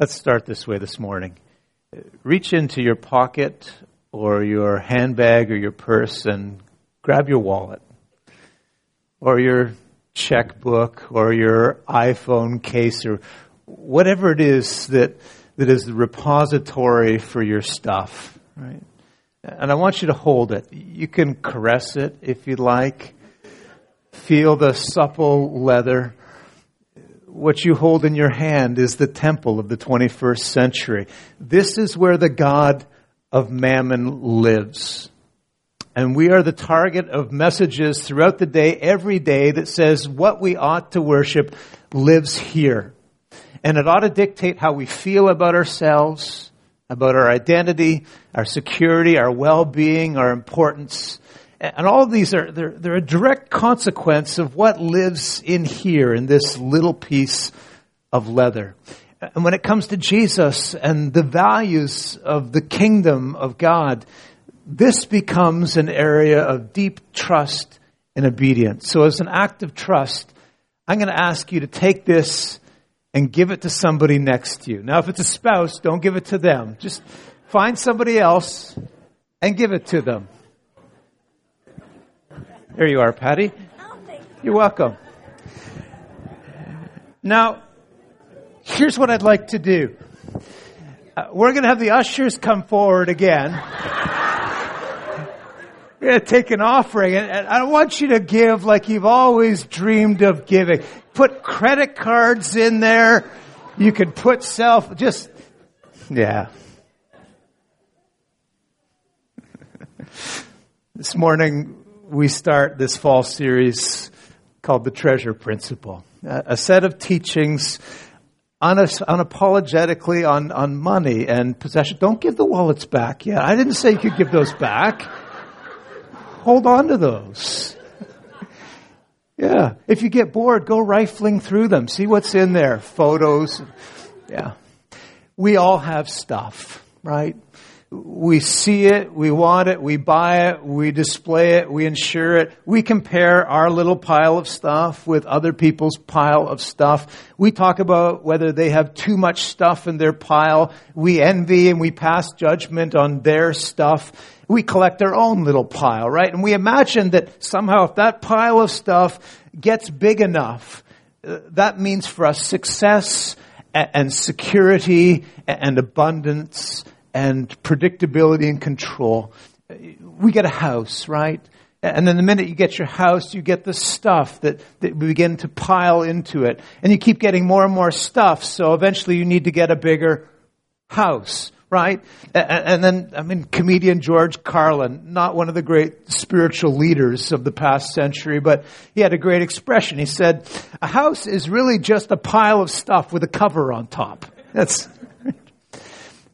Let's start this way this morning. Reach into your pocket or your handbag or your purse and grab your wallet or your checkbook or your iPhone case or whatever it is that, that is the repository for your stuff, right? And I want you to hold it. You can caress it if you like. Feel the supple leather what you hold in your hand is the temple of the 21st century. This is where the God of mammon lives. And we are the target of messages throughout the day, every day, that says what we ought to worship lives here. And it ought to dictate how we feel about ourselves, about our identity, our security, our well-being, our importance. And all of these are, they're, they're a direct consequence of what lives in here, in this little piece of leather. And when it comes to Jesus and the values of the kingdom of God, this becomes an area of deep trust and obedience. So as an act of trust, I'm going to ask you to take this and give it to somebody next to you. Now, if it's a spouse, don't give it to them. Just find somebody else and give it to them. There you are, Patty. You're welcome. Now, here's what I'd like to do. Uh, we're going to have the ushers come forward again. we're going to take an offering, and, and I want you to give like you've always dreamed of giving. Put credit cards in there. You can put self, just, yeah. this morning, we start this fall series called The Treasure Principle, a set of teachings unapologetically on, on money and possession. Don't give the wallets back yet. I didn't say you could give those back. Hold on to those. yeah. If you get bored, go rifling through them. See what's in there. Photos. Yeah. We all have stuff, right? We see it, we want it, we buy it, we display it, we insure it. We compare our little pile of stuff with other people's pile of stuff. We talk about whether they have too much stuff in their pile. We envy and we pass judgment on their stuff. We collect our own little pile, right? And we imagine that somehow if that pile of stuff gets big enough, uh, that means for us success and security and abundance and predictability and control. We get a house, right? And then the minute you get your house, you get the stuff that, that begin to pile into it. And you keep getting more and more stuff, so eventually you need to get a bigger house, right? And then, I mean, comedian George Carlin, not one of the great spiritual leaders of the past century, but he had a great expression. He said, a house is really just a pile of stuff with a cover on top. That's,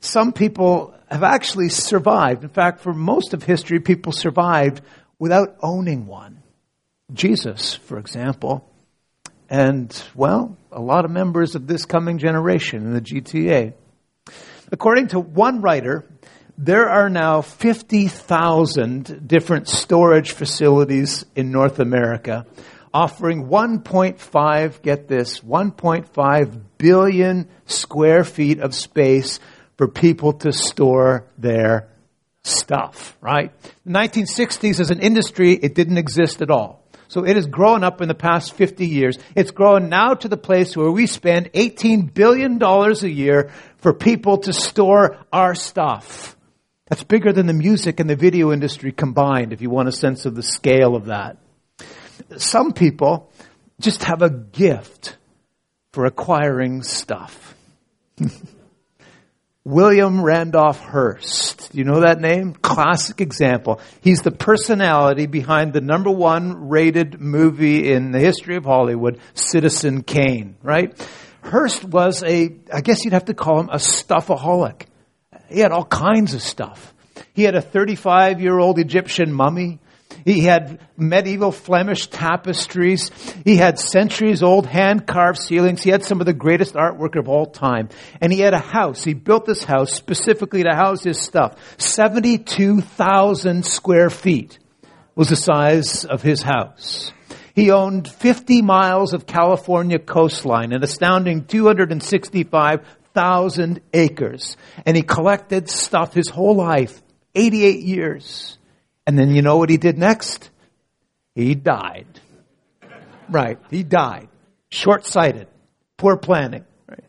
some people have actually survived. In fact, for most of history, people survived without owning one. Jesus, for example. And, well, a lot of members of this coming generation in the GTA. According to one writer, there are now 50,000 different storage facilities in North America offering 1.5, get this, 1.5 billion square feet of space for people to store their stuff, right? The 1960s as an industry, it didn't exist at all. So it has grown up in the past 50 years. It's grown now to the place where we spend $18 billion a year for people to store our stuff. That's bigger than the music and the video industry combined, if you want a sense of the scale of that. Some people just have a gift for acquiring stuff. William Randolph Hearst. You know that name? Classic example. He's the personality behind the number one rated movie in the history of Hollywood, Citizen Kane, right? Hearst was a, I guess you'd have to call him a stuffaholic. He had all kinds of stuff. He had a 35 year old Egyptian mummy. He had medieval Flemish tapestries. He had centuries old hand carved ceilings. He had some of the greatest artwork of all time. And he had a house. He built this house specifically to house his stuff. 72,000 square feet was the size of his house. He owned 50 miles of California coastline, an astounding 265,000 acres. And he collected stuff his whole life, 88 years. And then you know what he did next? He died. Right, he died. Short sighted, poor planning. Right.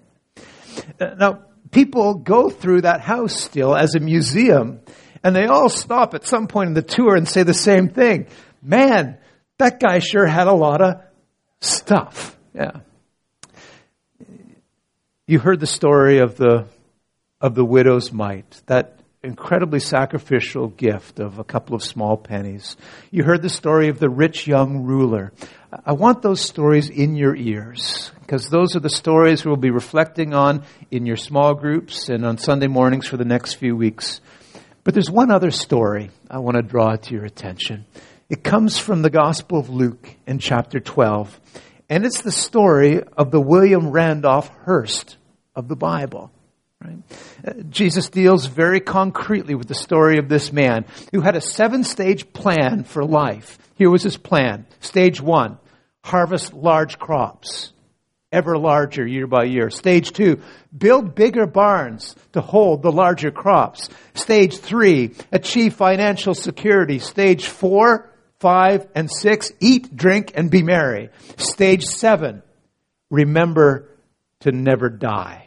Uh, now, people go through that house still as a museum, and they all stop at some point in the tour and say the same thing. Man, that guy sure had a lot of stuff. Yeah. You heard the story of the of the widow's mite, that incredibly sacrificial gift of a couple of small pennies. You heard the story of the rich young ruler. I want those stories in your ears because those are the stories we'll be reflecting on in your small groups and on Sunday mornings for the next few weeks. But there's one other story I want to draw to your attention. It comes from the Gospel of Luke in chapter 12, and it's the story of the William Randolph Hearst of the Bible. Right? Uh, Jesus deals very concretely with the story of this man who had a seven stage plan for life. Here was his plan. Stage one, harvest large crops, ever larger year by year. Stage two, build bigger barns to hold the larger crops. Stage three, achieve financial security. Stage four, five, and six, eat, drink, and be merry. Stage seven, remember to never die.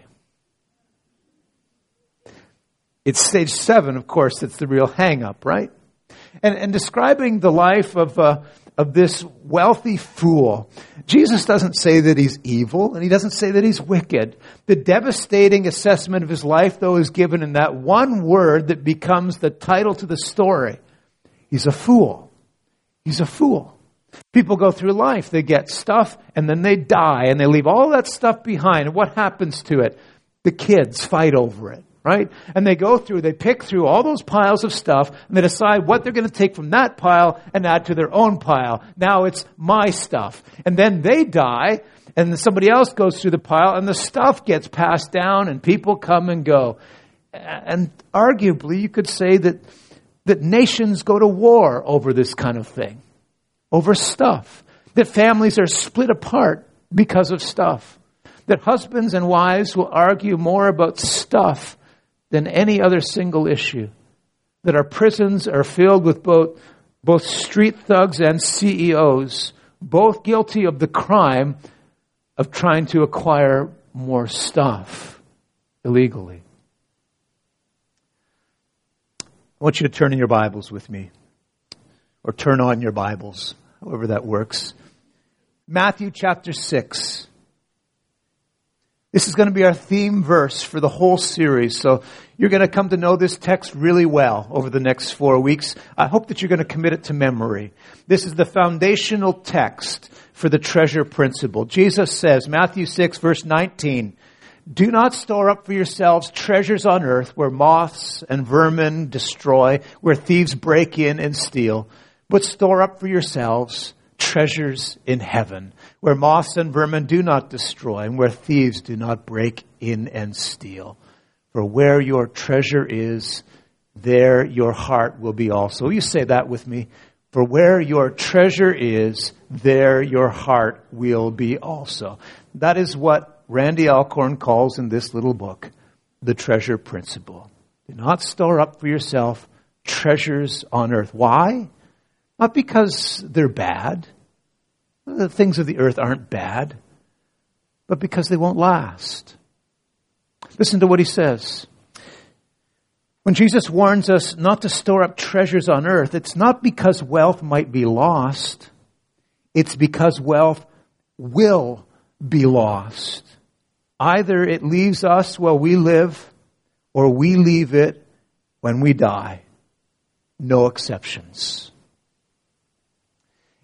It's stage seven, of course, that's the real hang up, right? And, and describing the life of, uh, of this wealthy fool, Jesus doesn't say that he's evil and he doesn't say that he's wicked. The devastating assessment of his life, though, is given in that one word that becomes the title to the story. He's a fool. He's a fool. People go through life, they get stuff, and then they die, and they leave all that stuff behind. And what happens to it? The kids fight over it right? And they go through, they pick through all those piles of stuff, and they decide what they're going to take from that pile and add to their own pile. Now it's my stuff. And then they die, and somebody else goes through the pile, and the stuff gets passed down, and people come and go. And arguably, you could say that, that nations go to war over this kind of thing, over stuff. That families are split apart because of stuff. That husbands and wives will argue more about stuff than any other single issue. That our prisons are filled with both, both street thugs and CEOs, both guilty of the crime of trying to acquire more stuff illegally. I want you to turn in your Bibles with me, or turn on your Bibles, however that works. Matthew chapter 6. This is going to be our theme verse for the whole series. So you're going to come to know this text really well over the next four weeks. I hope that you're going to commit it to memory. This is the foundational text for the treasure principle. Jesus says, Matthew 6 verse 19, do not store up for yourselves treasures on earth where moths and vermin destroy, where thieves break in and steal, but store up for yourselves treasures in heaven where moths and vermin do not destroy, and where thieves do not break in and steal. For where your treasure is, there your heart will be also. Will you say that with me? For where your treasure is, there your heart will be also. That is what Randy Alcorn calls in this little book the treasure principle. Do not store up for yourself treasures on earth. Why? Not because they're bad the things of the earth aren't bad, but because they won't last. Listen to what he says. When Jesus warns us not to store up treasures on earth, it's not because wealth might be lost. It's because wealth will be lost. Either it leaves us while we live, or we leave it when we die. No exceptions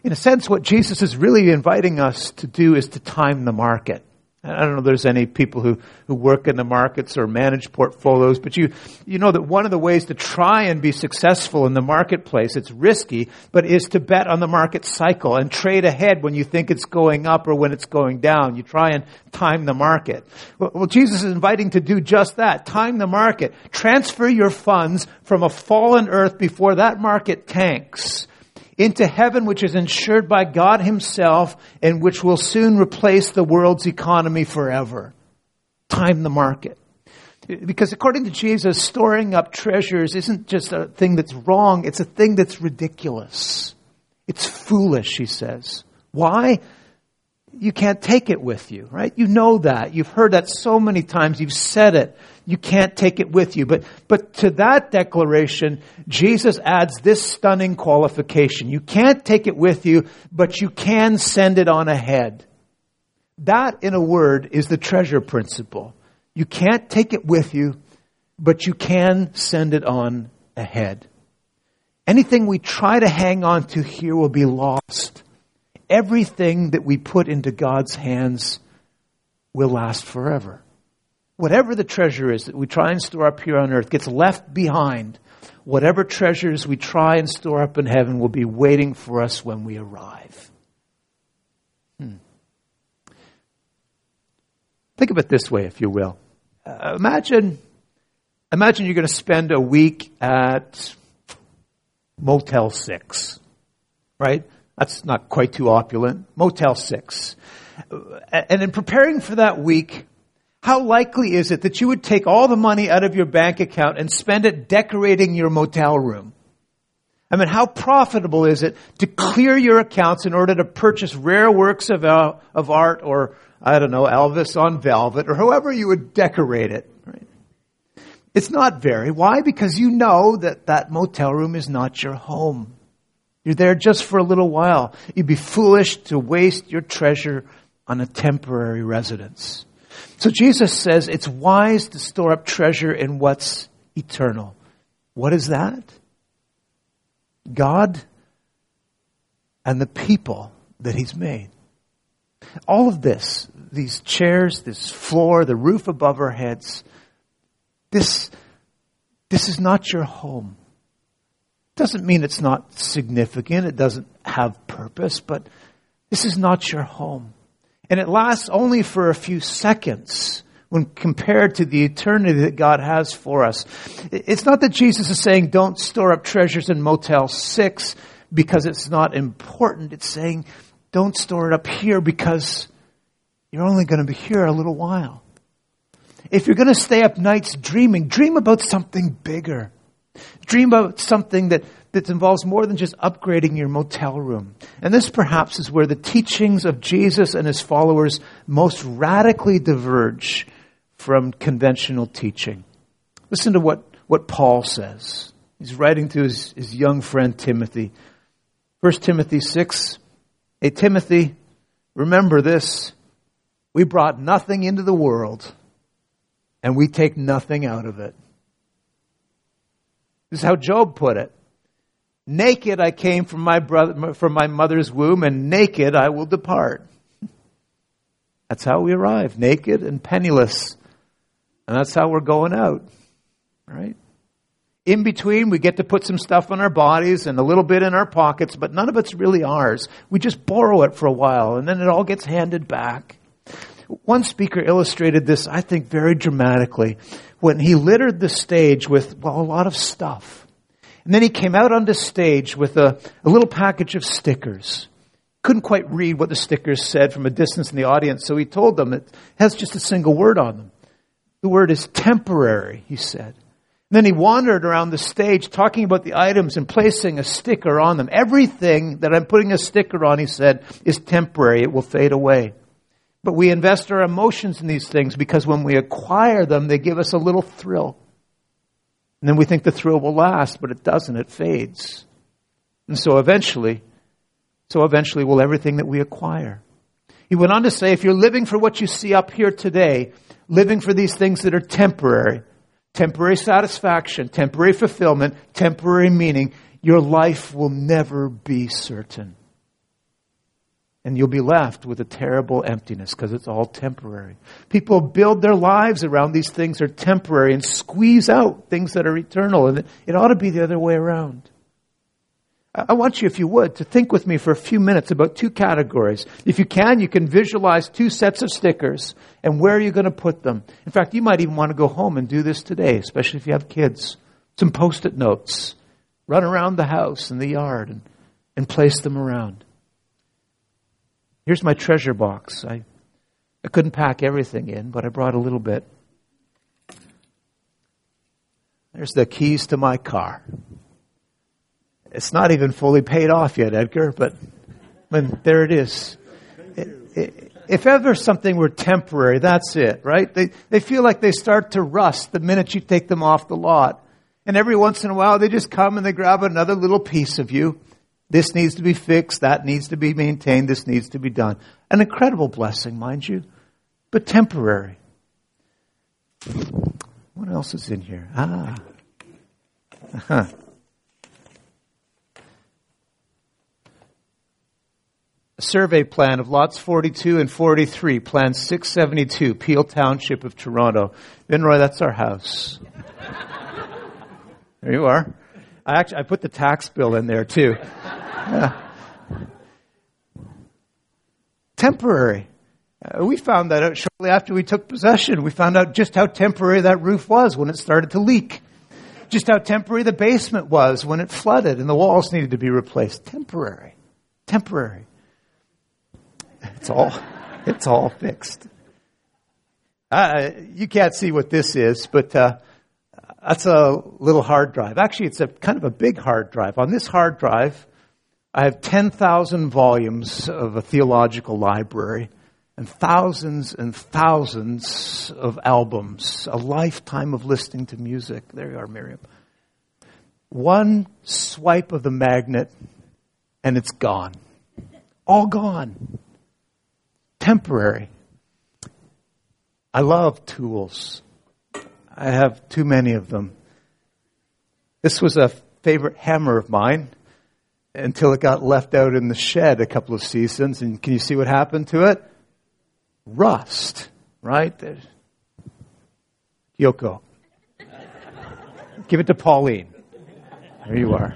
in a sense, what Jesus is really inviting us to do is to time the market. I don't know if there's any people who, who work in the markets or manage portfolios, but you, you know that one of the ways to try and be successful in the marketplace, it's risky, but is to bet on the market cycle and trade ahead when you think it's going up or when it's going down. You try and time the market. Well, well Jesus is inviting to do just that. Time the market. Transfer your funds from a fallen earth before that market tanks into heaven which is insured by God himself and which will soon replace the world's economy forever. Time the market. Because according to Jesus, storing up treasures isn't just a thing that's wrong, it's a thing that's ridiculous. It's foolish, he says. Why? You can't take it with you, right? You know that. You've heard that so many times. You've said it. You can't take it with you. But, but to that declaration, Jesus adds this stunning qualification. You can't take it with you, but you can send it on ahead. That, in a word, is the treasure principle. You can't take it with you, but you can send it on ahead. Anything we try to hang on to here will be lost. Everything that we put into God's hands will last forever. Whatever the treasure is that we try and store up here on earth gets left behind. Whatever treasures we try and store up in heaven will be waiting for us when we arrive. Hmm. Think of it this way, if you will. Uh, imagine, imagine you're going to spend a week at Motel 6, right? That's not quite too opulent. Motel 6. And in preparing for that week, how likely is it that you would take all the money out of your bank account and spend it decorating your motel room? I mean, how profitable is it to clear your accounts in order to purchase rare works of, uh, of art or I don't know, Elvis on velvet or however you would decorate it. Right? It's not very. Why? Because you know that that motel room is not your home. You're there just for a little while. You'd be foolish to waste your treasure on a temporary residence. So Jesus says it's wise to store up treasure in what's eternal. What is that? God and the people that He's made. All of this, these chairs, this floor, the roof above our heads, this, this is not your home. Doesn't mean it's not significant, it doesn't have purpose, but this is not your home. And it lasts only for a few seconds when compared to the eternity that God has for us. It's not that Jesus is saying don't store up treasures in Motel 6 because it's not important. It's saying don't store it up here because you're only going to be here a little while. If you're going to stay up nights dreaming, dream about something bigger. Dream about something that, that involves more than just upgrading your motel room. And this perhaps is where the teachings of Jesus and his followers most radically diverge from conventional teaching. Listen to what, what Paul says. He's writing to his, his young friend Timothy. 1 Timothy 6, Hey, Timothy, remember this. We brought nothing into the world, and we take nothing out of it. This is how Job put it. Naked I came from my brother, from my mother's womb, and naked I will depart. That's how we arrive, naked and penniless. And that's how we're going out. Right? In between, we get to put some stuff on our bodies and a little bit in our pockets, but none of it's really ours. We just borrow it for a while and then it all gets handed back. One speaker illustrated this, I think, very dramatically when he littered the stage with, well, a lot of stuff. And then he came out on the stage with a, a little package of stickers. Couldn't quite read what the stickers said from a distance in the audience, so he told them it has just a single word on them. The word is temporary, he said. Then he wandered around the stage talking about the items and placing a sticker on them. Everything that I'm putting a sticker on, he said, is temporary. It will fade away. But we invest our emotions in these things because when we acquire them, they give us a little thrill. And then we think the thrill will last, but it doesn't. It fades. And so eventually, so eventually will everything that we acquire. He went on to say, if you're living for what you see up here today, living for these things that are temporary, temporary satisfaction, temporary fulfillment, temporary meaning, your life will never be certain. And you'll be left with a terrible emptiness because it's all temporary. People build their lives around these things that are temporary and squeeze out things that are eternal. And it ought to be the other way around. I want you, if you would, to think with me for a few minutes about two categories. If you can, you can visualize two sets of stickers and where you're going to put them. In fact, you might even want to go home and do this today, especially if you have kids. Some post-it notes. Run around the house and the yard and, and place them around. Here's my treasure box. I, I couldn't pack everything in, but I brought a little bit. There's the keys to my car. It's not even fully paid off yet, Edgar, but when there it is. if ever something were temporary, that's it, right? They, they feel like they start to rust the minute you take them off the lot. And every once in a while, they just come and they grab another little piece of you. This needs to be fixed. That needs to be maintained. This needs to be done. An incredible blessing, mind you, but temporary. What else is in here? Ah. Uh-huh. A survey plan of lots 42 and 43, plan 672, Peel Township of Toronto. Vinroy, that's our house. there you are. I actually I put the tax bill in there too. Temporary. Uh, we found that out shortly after we took possession. We found out just how temporary that roof was when it started to leak. Just how temporary the basement was when it flooded and the walls needed to be replaced. Temporary. Temporary. It's all, it's all fixed. Uh, you can't see what this is, but uh, that's a little hard drive. Actually, it's a kind of a big hard drive. On this hard drive, I have 10,000 volumes of a theological library and thousands and thousands of albums, a lifetime of listening to music. There you are, Miriam. One swipe of the magnet and it's gone. All gone. Temporary. I love tools. I have too many of them. This was a favorite hammer of mine until it got left out in the shed a couple of seasons. And can you see what happened to it? Rust, right? Yoko. Give it to Pauline. There you are.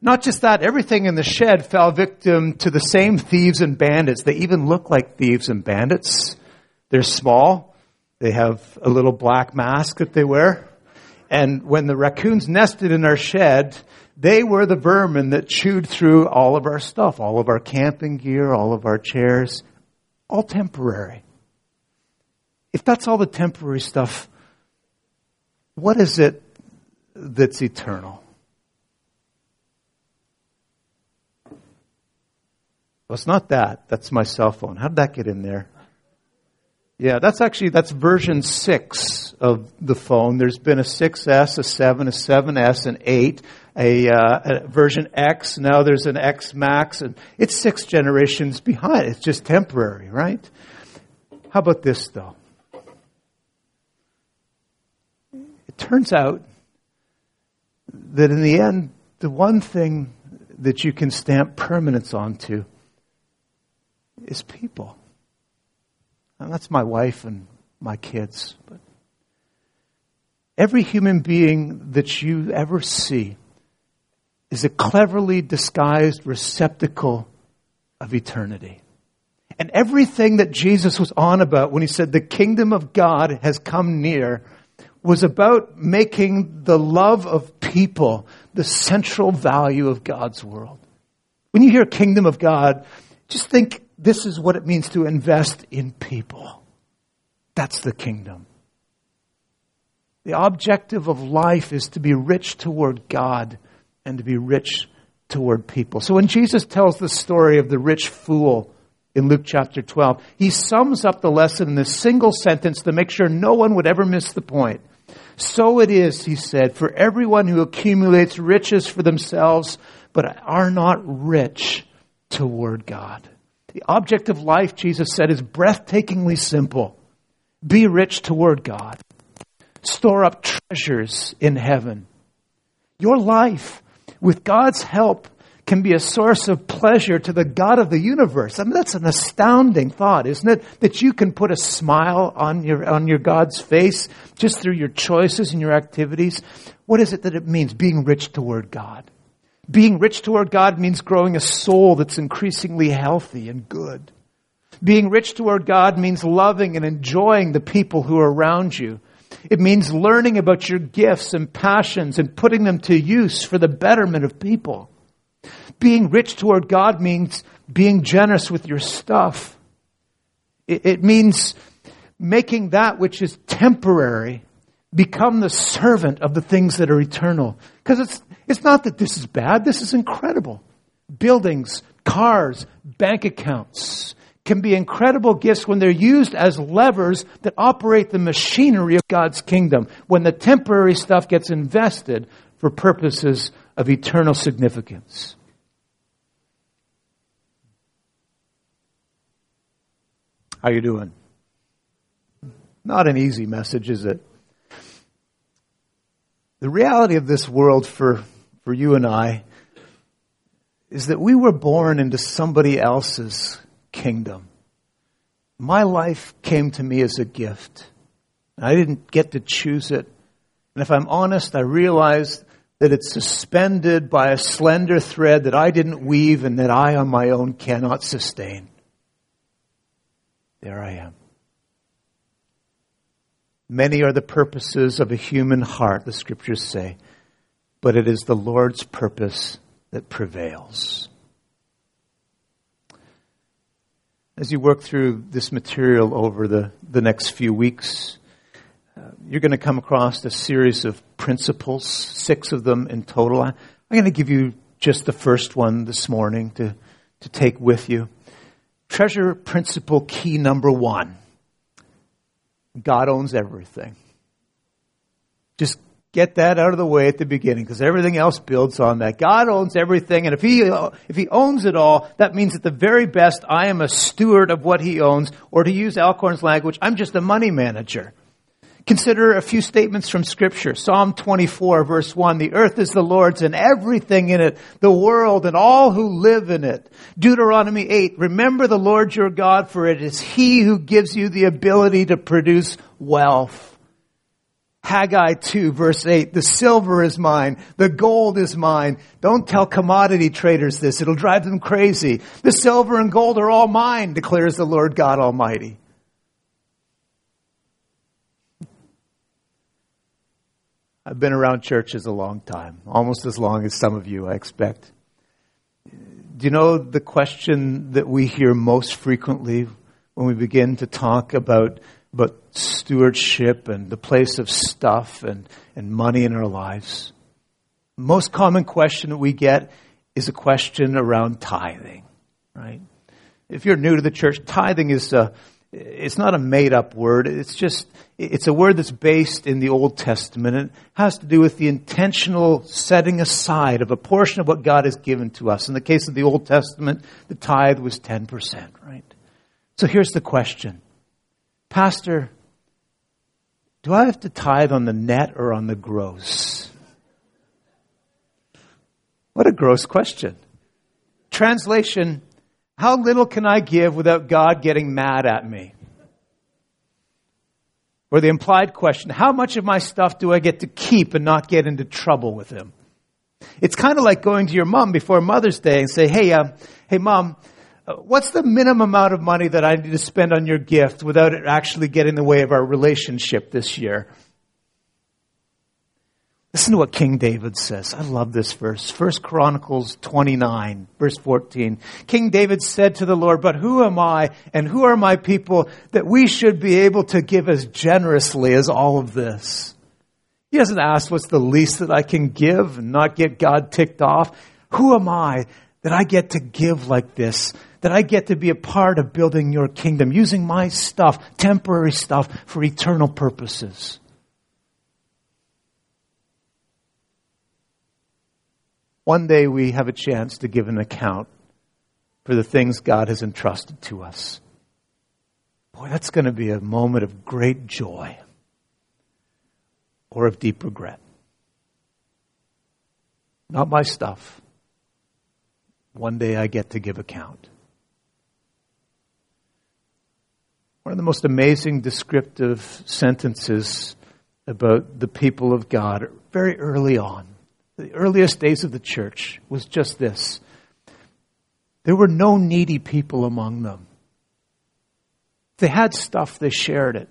Not just that, everything in the shed fell victim to the same thieves and bandits. They even look like thieves and bandits. They're small. They have a little black mask that they wear. And when the raccoons nested in our shed, they were the vermin that chewed through all of our stuff, all of our camping gear, all of our chairs, all temporary. If that's all the temporary stuff, what is it that's eternal? Well, it's not that. That's my cell phone. How did that get in there? Yeah, that's actually, that's version 6 of the phone. There's been a 6S, a 7, a 7S, an 8, a, uh, a version X. Now there's an X Max, and it's six generations behind. It's just temporary, right? How about this, though? It turns out that in the end, the one thing that you can stamp permanence onto is people. And that's my wife and my kids. But every human being that you ever see is a cleverly disguised receptacle of eternity. And everything that Jesus was on about when he said the kingdom of God has come near was about making the love of people the central value of God's world. When you hear kingdom of God, just think this is what it means to invest in people. That's the kingdom. The objective of life is to be rich toward God and to be rich toward people. So when Jesus tells the story of the rich fool in Luke chapter 12, he sums up the lesson in a single sentence to make sure no one would ever miss the point. So it is, he said, for everyone who accumulates riches for themselves, but are not rich toward God. The object of life, Jesus said, is breathtakingly simple. Be rich toward God. Store up treasures in heaven. Your life, with God's help, can be a source of pleasure to the God of the universe. I mean, that's an astounding thought, isn't it? That you can put a smile on your, on your God's face just through your choices and your activities. What is it that it means, being rich toward God? Being rich toward God means growing a soul that's increasingly healthy and good. Being rich toward God means loving and enjoying the people who are around you. It means learning about your gifts and passions and putting them to use for the betterment of people. Being rich toward God means being generous with your stuff. It, it means making that which is temporary become the servant of the things that are eternal. Because it's, it's not that this is bad, this is incredible. Buildings, cars, bank accounts can be incredible gifts when they're used as levers that operate the machinery of God's kingdom, when the temporary stuff gets invested for purposes of eternal significance. How you doing? Not an easy message, is it? The reality of this world for, for you and I is that we were born into somebody else's kingdom. My life came to me as a gift. I didn't get to choose it. And if I'm honest, I realize that it's suspended by a slender thread that I didn't weave and that I on my own cannot sustain. There I am. Many are the purposes of a human heart, the scriptures say, but it is the Lord's purpose that prevails. As you work through this material over the, the next few weeks, uh, you're going to come across a series of principles, six of them in total. I'm going to give you just the first one this morning to, to take with you. Treasure principle key number one God owns everything. Just get that out of the way at the beginning because everything else builds on that. God owns everything and if he, if he owns it all, that means at the very best I am a steward of what he owns or to use Alcorn's language, I'm just a money manager. Consider a few statements from scripture. Psalm 24 verse 1, the earth is the Lord's and everything in it, the world and all who live in it. Deuteronomy 8, remember the Lord your God for it is he who gives you the ability to produce wealth. Haggai 2 verse 8, the silver is mine, the gold is mine. Don't tell commodity traders this, it'll drive them crazy. The silver and gold are all mine, declares the Lord God Almighty. I've been around churches a long time, almost as long as some of you, I expect. Do you know the question that we hear most frequently when we begin to talk about, about stewardship and the place of stuff and, and money in our lives? Most common question that we get is a question around tithing, right? If you're new to the church, tithing is a, it's not a made up word. It's just, it's a word that's based in the Old Testament. It has to do with the intentional setting aside of a portion of what God has given to us. In the case of the Old Testament, the tithe was 10%, right? So here's the question. Pastor, do I have to tithe on the net or on the gross? What a gross question. Translation, how little can I give without God getting mad at me? Or the implied question, how much of my stuff do I get to keep and not get into trouble with him? It's kind of like going to your mom before Mother's Day and say, hey, uh, hey mom, what's the minimum amount of money that I need to spend on your gift without it actually getting in the way of our relationship this year? Listen to what King David says. I love this verse. First Chronicles 29, verse 14. King David said to the Lord, but who am I and who are my people that we should be able to give as generously as all of this? He doesn't ask what's the least that I can give and not get God ticked off. Who am I that I get to give like this? That I get to be a part of building your kingdom, using my stuff, temporary stuff, for eternal purposes. One day we have a chance to give an account for the things God has entrusted to us. Boy, that's going to be a moment of great joy or of deep regret. Not my stuff. One day I get to give account. One of the most amazing descriptive sentences about the people of God very early on the earliest days of the church was just this. There were no needy people among them. They had stuff, they shared it.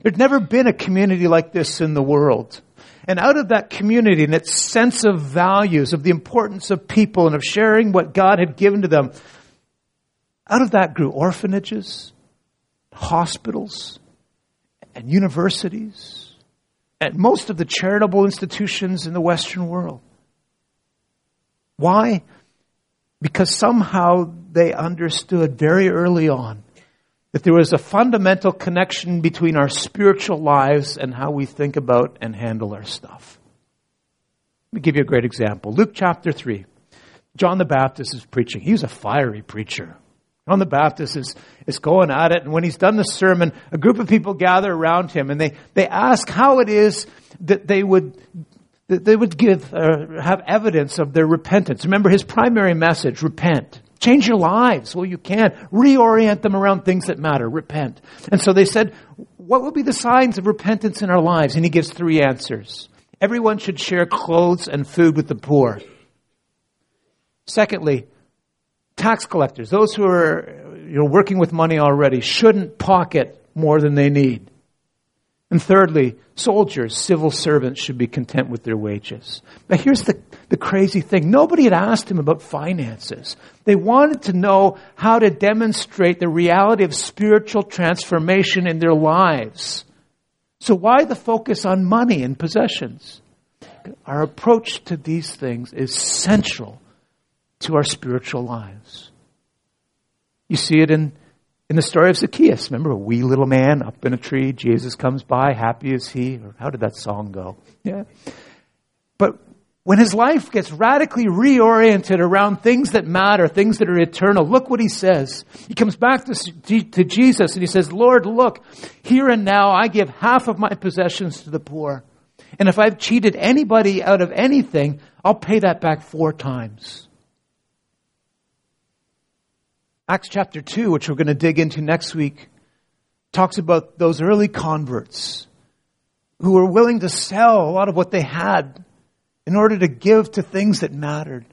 There'd never been a community like this in the world. And out of that community and its sense of values, of the importance of people and of sharing what God had given to them, out of that grew orphanages, hospitals, and universities and most of the charitable institutions in the Western world. Why? Because somehow they understood very early on that there was a fundamental connection between our spiritual lives and how we think about and handle our stuff. Let me give you a great example. Luke chapter 3. John the Baptist is preaching. He's a fiery preacher. John the Baptist is, is going at it, and when he's done the sermon, a group of people gather around him and they, they ask how it is that they would that they would give uh, have evidence of their repentance. Remember his primary message: repent. Change your lives. Well, you can. Reorient them around things that matter. Repent. And so they said, what will be the signs of repentance in our lives? And he gives three answers. Everyone should share clothes and food with the poor. Secondly, tax collectors, those who are you know, working with money already, shouldn't pocket more than they need. And thirdly, soldiers, civil servants should be content with their wages. Now, here's the, the crazy thing. Nobody had asked him about finances. They wanted to know how to demonstrate the reality of spiritual transformation in their lives. So why the focus on money and possessions? Our approach to these things is central to our spiritual lives. You see it in in the story of Zacchaeus, remember a wee little man up in a tree, Jesus comes by, happy is he, or how did that song go? Yeah. But when his life gets radically reoriented around things that matter, things that are eternal, look what he says. He comes back to, to Jesus and he says, Lord, look, here and now I give half of my possessions to the poor. And if I've cheated anybody out of anything, I'll pay that back four times. Acts chapter 2, which we're going to dig into next week, talks about those early converts who were willing to sell a lot of what they had in order to give to things that mattered.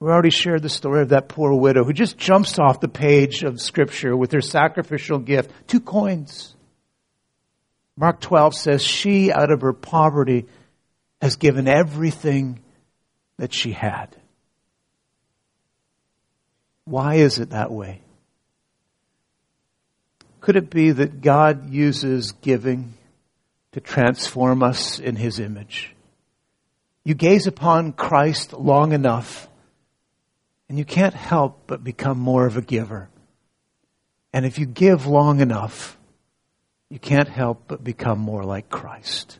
We already shared the story of that poor widow who just jumps off the page of Scripture with her sacrificial gift two coins. Mark 12 says, She, out of her poverty, has given everything that she had. Why is it that way? Could it be that God uses giving to transform us in His image? You gaze upon Christ long enough, and you can't help but become more of a giver. And if you give long enough, you can't help but become more like Christ.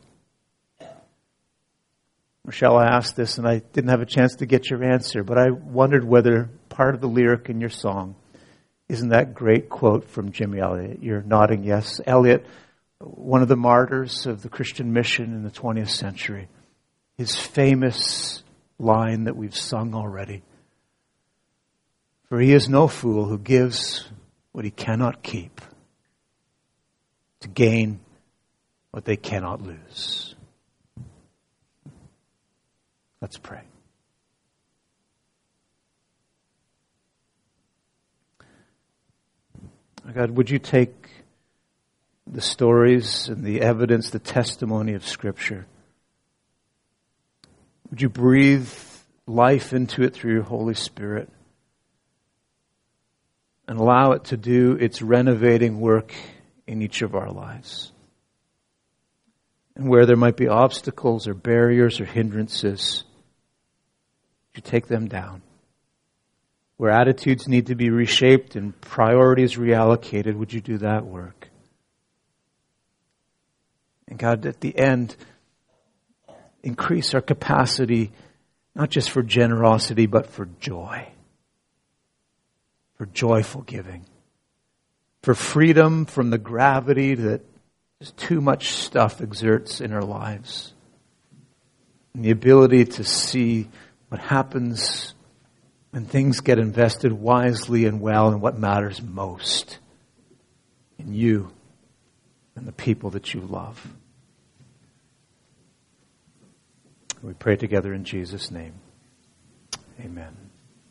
Michelle, I asked this and I didn't have a chance to get your answer, but I wondered whether part of the lyric in your song isn't that great quote from Jimmy Elliot. You're nodding yes. Elliot, one of the martyrs of the Christian mission in the 20th century, his famous line that we've sung already. For he is no fool who gives what he cannot keep to gain what they cannot lose. Let's pray. Oh, God, would you take the stories and the evidence, the testimony of Scripture? Would you breathe life into it through your Holy Spirit and allow it to do its renovating work in each of our lives? And where there might be obstacles or barriers or hindrances, you take them down? Where attitudes need to be reshaped and priorities reallocated, would you do that work? And God, at the end, increase our capacity not just for generosity, but for joy. For joyful giving. For freedom from the gravity that just too much stuff exerts in our lives. And the ability to see what happens when things get invested wisely and well in what matters most in you and the people that you love. We pray together in Jesus' name. Amen.